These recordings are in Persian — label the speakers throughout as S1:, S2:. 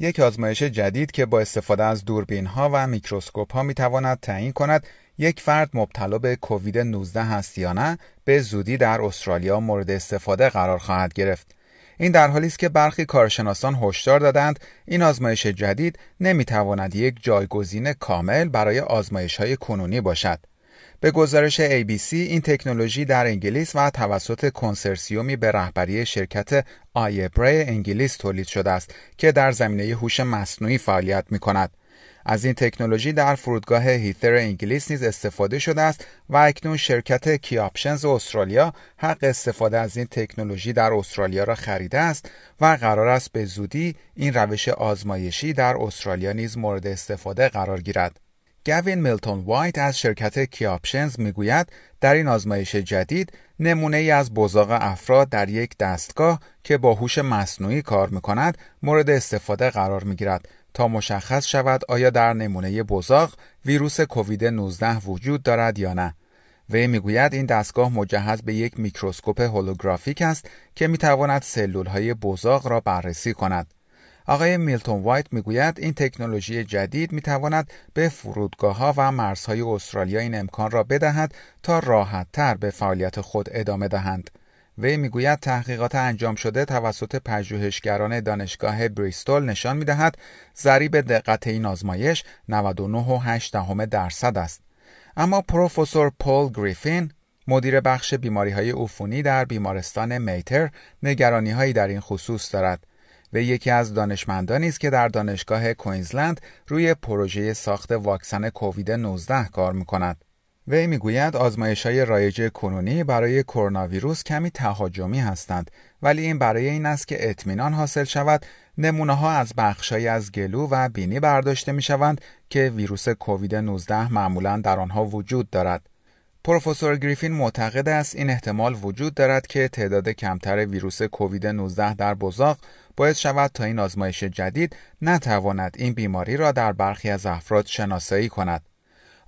S1: یک آزمایش جدید که با استفاده از دوربین ها و میکروسکوپ ها می تواند تعیین کند یک فرد مبتلا به کووید 19 هست یا نه به زودی در استرالیا مورد استفاده قرار خواهد گرفت. این در حالی است که برخی کارشناسان هشدار دادند این آزمایش جدید نمی‌تواند یک جایگزین کامل برای آزمایش های کنونی باشد. به گزارش ABC این تکنولوژی در انگلیس و توسط کنسرسیومی به رهبری شرکت آیبره انگلیس تولید شده است که در زمینه هوش مصنوعی فعالیت می کند. از این تکنولوژی در فرودگاه هیترو انگلیس نیز استفاده شده است و اکنون شرکت کیاپشنز استرالیا حق استفاده از این تکنولوژی در استرالیا را خریده است و قرار است به زودی این روش آزمایشی در استرالیا نیز مورد استفاده قرار گیرد. گوین میلتون وایت از شرکت کیاپشنز می‌گوید در این آزمایش جدید نمونه ای از بزاق افراد در یک دستگاه که با هوش مصنوعی کار می کند مورد استفاده قرار می گیرد تا مشخص شود آیا در نمونه بزاق ویروس کووید 19 وجود دارد یا نه. وی می‌گوید این دستگاه مجهز به یک میکروسکوپ هولوگرافیک است که می‌تواند سلول های بزاق را بررسی کند. آقای میلتون وایت می‌گوید این تکنولوژی جدید می‌تواند به فرودگاه ها و مرزهای استرالیا این امکان را بدهد تا راحت تر به فعالیت خود ادامه دهند. وی می‌گوید تحقیقات انجام شده توسط پژوهشگران دانشگاه بریستول نشان می‌دهد ضریب دقت این آزمایش 99.8 درصد است. اما پروفسور پول گریفین مدیر بخش بیماری های عفونی در بیمارستان میتر نگرانی هایی در این خصوص دارد. و یکی از دانشمندانی است که در دانشگاه کوینزلند روی پروژه ساخت واکسن کووید 19 کار می‌کند. وی می‌گوید آزمایش های رایج کنونی برای کرونا ویروس کمی تهاجمی هستند ولی این برای این است که اطمینان حاصل شود نمونه ها از بخشهایی از گلو و بینی برداشته می شوند که ویروس کووید 19 معمولا در آنها وجود دارد. پروفسور گریفین معتقد است این احتمال وجود دارد که تعداد کمتر ویروس کووید 19 در بزاق باعث شود تا این آزمایش جدید نتواند این بیماری را در برخی از افراد شناسایی کند.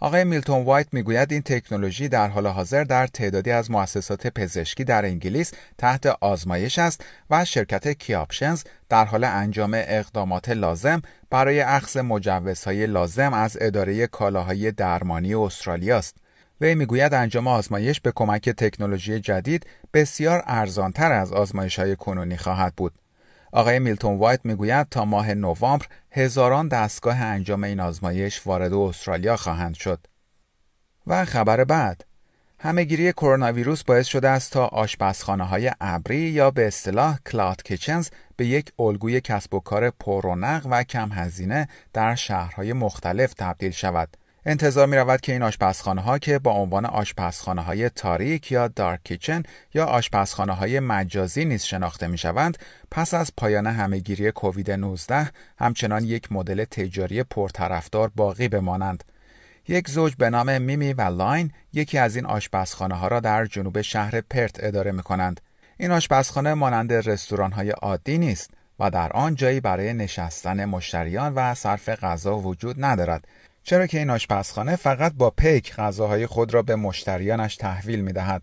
S1: آقای میلتون وایت می‌گوید این تکنولوژی در حال حاضر در تعدادی از مؤسسات پزشکی در انگلیس تحت آزمایش است و شرکت کیاپشنز در حال انجام اقدامات لازم برای اخذ مجوزهای لازم از اداره کالاهای درمانی استرالیا است. وی می‌گوید انجام آزمایش به کمک تکنولوژی جدید بسیار ارزانتر از آزمایش های کنونی خواهد بود. آقای میلتون وایت می‌گوید تا ماه نوامبر هزاران دستگاه انجام این آزمایش وارد استرالیا خواهند شد. و خبر بعد همهگیری کرونا ویروس باعث شده است تا آشپزخانه های ابری یا به اصطلاح cloud kitchens به یک الگوی کسب و کار پررونق و کم هزینه در شهرهای مختلف تبدیل شود. انتظار می رود که این آشپزخانه ها که با عنوان آشپزخانه های تاریک یا dark kitchen یا آشپزخانه های مجازی نیز شناخته می شوند پس از پایان همهگیری کووید 19 همچنان یک مدل تجاری پرطرفدار باقی بمانند. یک زوج به نام میمی و لاین یکی از این آشپزخانه ها را در جنوب شهر پرت اداره می کنند. این آشپزخانه مانند رستوران های عادی نیست و در آن جایی برای نشستن مشتریان و صرف غذا وجود ندارد چرا که این آشپزخانه فقط با پیک غذاهای خود را به مشتریانش تحویل می دهد.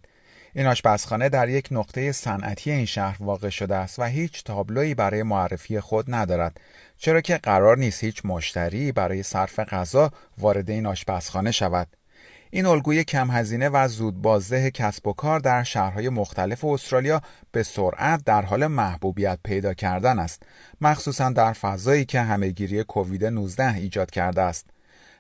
S1: این آشپزخانه در یک نقطه صنعتی این شهر واقع شده است و هیچ تابلویی برای معرفی خود ندارد. چرا که قرار نیست هیچ مشتری برای صرف غذا وارد این آشپزخانه شود. این الگوی کم هزینه و زود بازده کسب و کار در شهرهای مختلف استرالیا به سرعت در حال محبوبیت پیدا کردن است مخصوصا در فضایی که همهگیری کووید 19 ایجاد کرده است.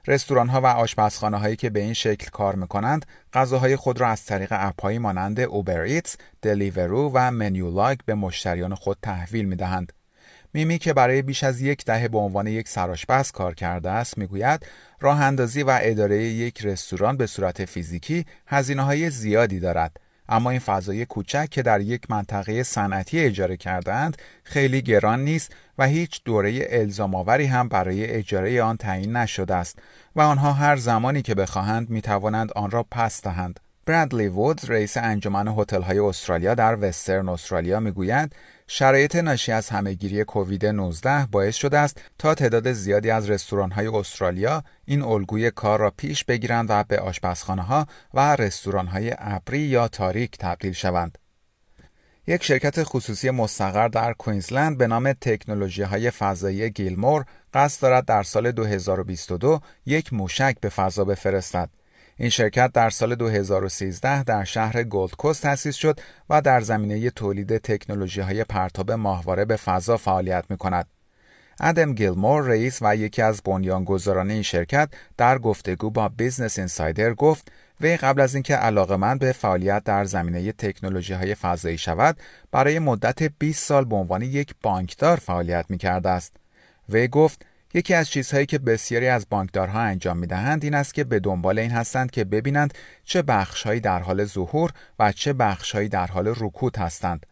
S1: رستوران ها و آشپزخانه هایی که به این شکل کار می‌کنند غذاهای خود را از طریق اپهایی مانند اوبر ایتس، دلیورو و منیو لاگ به مشتریان خود تحویل می‌دهند. میمی که برای بیش از یک دهه به عنوان یک سرآشپز کار کرده است می‌گوید راه اندازی و اداره یک رستوران به صورت فیزیکی هزینه های زیادی دارد اما این فضای کوچک که در یک منطقه صنعتی اجاره کردند خیلی گران نیست و هیچ دوره الزام آوری هم برای اجاره آن تعیین نشده است و آنها هر زمانی که بخواهند می توانند آن را پس دهند. برادلی وودز رئیس انجمن هتل‌های استرالیا در وسترن استرالیا می‌گوید شرایط ناشی از همهگیری کووید 19 باعث شده است تا تعداد زیادی از رستوران‌های استرالیا این الگوی کار را پیش بگیرند و به آشپزخانه‌ها و رستوران‌های ابری یا تاریک تبدیل شوند. یک شرکت خصوصی مستقر در کوینزلند به نام تکنولوژی های فضایی گیلمور قصد دارد در سال 2022 یک موشک به فضا بفرستد. این شرکت در سال 2013 در شهر گلدکوست تأسیس شد و در زمینه تولید تکنولوژی های پرتاب ماهواره به فضا فعالیت می کند. ادم گیلمور رئیس و یکی از بنیانگذاران این شرکت در گفتگو با Business Insider گفت وی قبل از اینکه علاقمند به فعالیت در زمینه تکنولوژی های فضایی شود برای مدت 20 سال به عنوان یک بانکدار فعالیت می کرده است. وی گفت یکی از چیزهایی که بسیاری از بانکدارها انجام می دهند این است که به دنبال این هستند که ببینند چه بخشهایی در حال ظهور و چه بخشهایی در حال رکود هستند.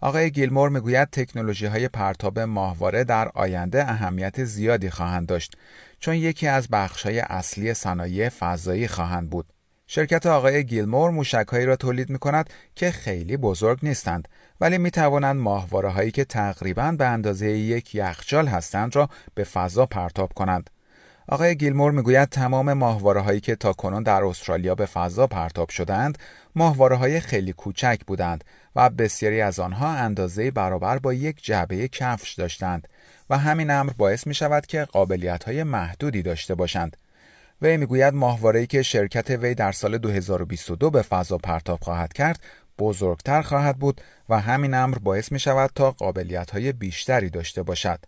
S1: آقای گیلمور می‌گوید تکنولوژی های پرتاب ماهواره در آینده اهمیت زیادی خواهند داشت چون یکی از بخش های اصلی صنایع فضایی خواهند بود. شرکت آقای گیلمور موشکهایی را تولید می کند که خیلی بزرگ نیستند ولی می توانند ماهواره هایی که تقریبا به اندازه یک یخچال هستند را به فضا پرتاب کنند. آقای گیلمور می‌گوید تمام ماهواره هایی که تا کنون در استرالیا به فضا پرتاب شدند ماهواره های خیلی کوچک بودند و بسیاری از آنها اندازه برابر با یک جعبه کفش داشتند و همین امر باعث می شود که قابلیت های محدودی داشته باشند. وی می‌گوید ماهواره‌ای که شرکت وی در سال 2022 به فضا پرتاب خواهد کرد بزرگتر خواهد بود و همین امر باعث می شود تا قابلیت های بیشتری داشته باشد.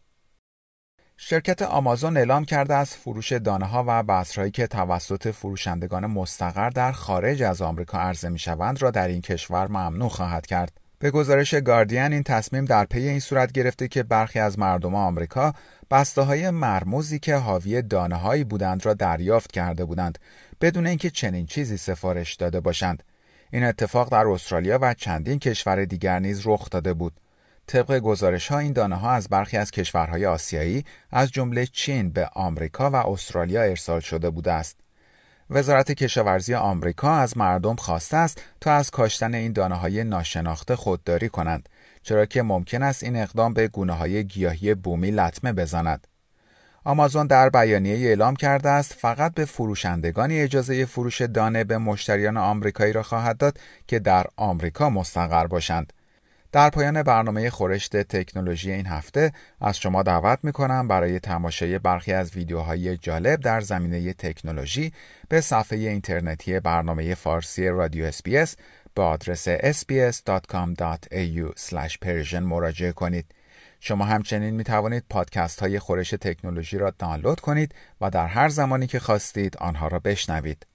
S1: شرکت آمازون اعلام کرده از فروش دانه ها و بذرهایی که توسط فروشندگان مستقر در خارج از آمریکا عرضه می شوند را در این کشور ممنوع خواهد کرد. به گزارش گاردین این تصمیم در پی این صورت گرفته که برخی از مردم آمریکا بسته های مرموزی که حاوی دانه هایی بودند را دریافت کرده بودند بدون اینکه چنین چیزی سفارش داده باشند. این اتفاق در استرالیا و چندین کشور دیگر نیز رخ داده بود. طبق گزارش ها این دانه ها از برخی از کشورهای آسیایی از جمله چین به آمریکا و استرالیا ارسال شده بوده است. وزارت کشاورزی آمریکا از مردم خواسته است تا از کاشتن این دانه های ناشناخته خودداری کنند چرا که ممکن است این اقدام به گونه های گیاهی بومی لطمه بزند. آمازون در بیانیه اعلام کرده است فقط به فروشندگانی اجازه فروش دانه به مشتریان آمریکایی را خواهد داد که در آمریکا مستقر باشند. در پایان برنامه خورشت تکنولوژی این هفته از شما دعوت می کنم برای تماشای برخی از ویدیوهای جالب در زمینه تکنولوژی به صفحه اینترنتی برنامه فارسی رادیو اسپیس به آدرس sbs.com.au مراجعه کنید. شما همچنین می توانید پادکست های خورش تکنولوژی را دانلود کنید و در هر زمانی که خواستید آنها را بشنوید.